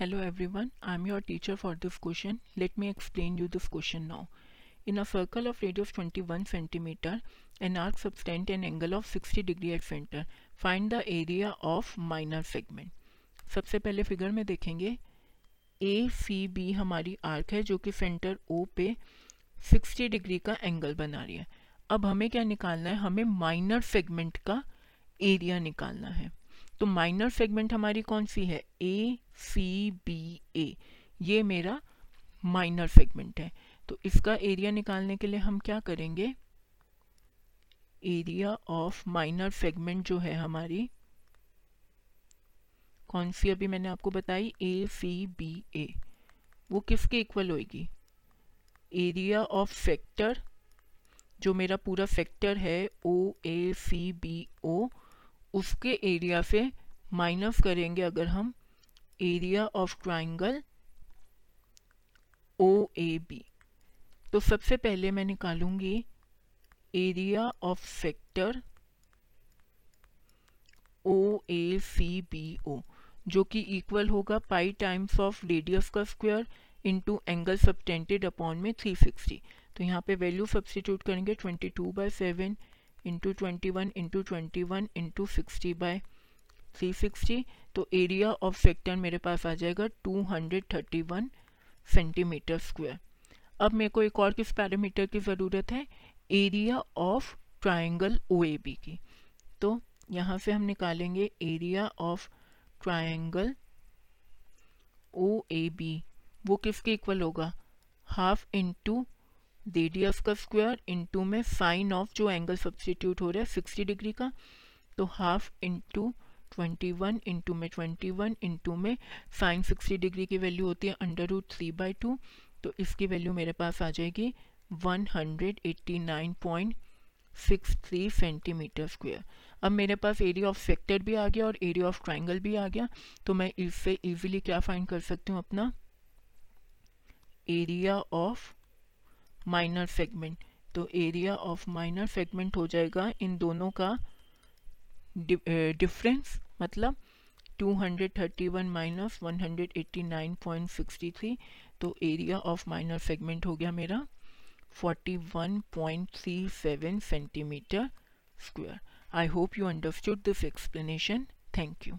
Hello everyone I am your teacher for this question let me explain you this question now in a circle of radius twenty one centimetre an arc subtends an angle of sixty degree at centre find the area of minor segment सबसे पहले figure में देखेंगे. ए C B हमारी arc है जो कि centre O पे sixty degree का एंगल बना रही है. अब हमें क्या निकालना है? हमें माइनर सेगमेंट का एरिया निकालना है. तो माइनर सेगमेंट हमारी कौन सी है? ए सी बी ए ये मेरा माइनर सेगमेंट है। तो इसका एरिया निकालने के लिए हम क्या करेंगे? एरिया ऑफ़ माइनर सेगमेंट जो है हमारी, कौन सी अभी मैंने आपको बताई? ए सी बी ए वो किसके इक्वल होगी एरिया ऑफ़ सेक्टर जो मेरा पूरा सेक्टर है ओ ए सी बी ओ उसके एरिया से माइनस करेंगे अगर हम area of triangle O A B तो सबसे पहले मैं निकालूँगी area of sector O A C B O जो कि इक्वल होगा पाई टाइम्स ऑफ़ रेडियस का square into angle subtended upon में 360 तो यहाँ पे वैल्यू सब्सटीट्यूट करेंगे 22 two by seven into twenty one into twenty one into sixty by three sixty तो एरिया ऑफ़ सेक्टर मेरे पास आ जाएगा two hundred thirty one centimetre square अब मेरे को एक और किस पैरामीटर की ज़रूरत है? Area of triangle O A B की. तो यहाँ से हम निकालेंगे area of triangle O A B वो किसके इक्वल होगा? हाफ़ इंटू रेडियस का स्क्वायर इंटू में साइन ऑफ़ जो एंगल सब्सटीट्यूट हो रहा है सिक्सटी डिग्री का तो half into twenty one into में ट्वेंटी वन इंटू में साइन सिक्सटी डिग्री की वैल्यू होती है under root three by two तो इसकी वैल्यू मेरे पास आ जाएगी one hundred eighty nine point six three centimetre square अब मेरे पास एरिया ऑफ़ सेक्टर भी आ गया और एरिया ऑफ़ ट्राइंगल भी आ गया तो मैं इससे इजीली क्या फाइंड कर सकती हूँ अपना? एरिया ऑफ़ माइनर सेगमेंट तो एरिया ऑफ़ माइनर सेगमेंट हो जाएगा इन दोनों का डिफरेंस मतलब 231 माइनस 189.63 तो एरिया ऑफ़ माइनर सेगमेंट हो गया मेरा 41.37 centimetre square I hope you understood this explanation thank you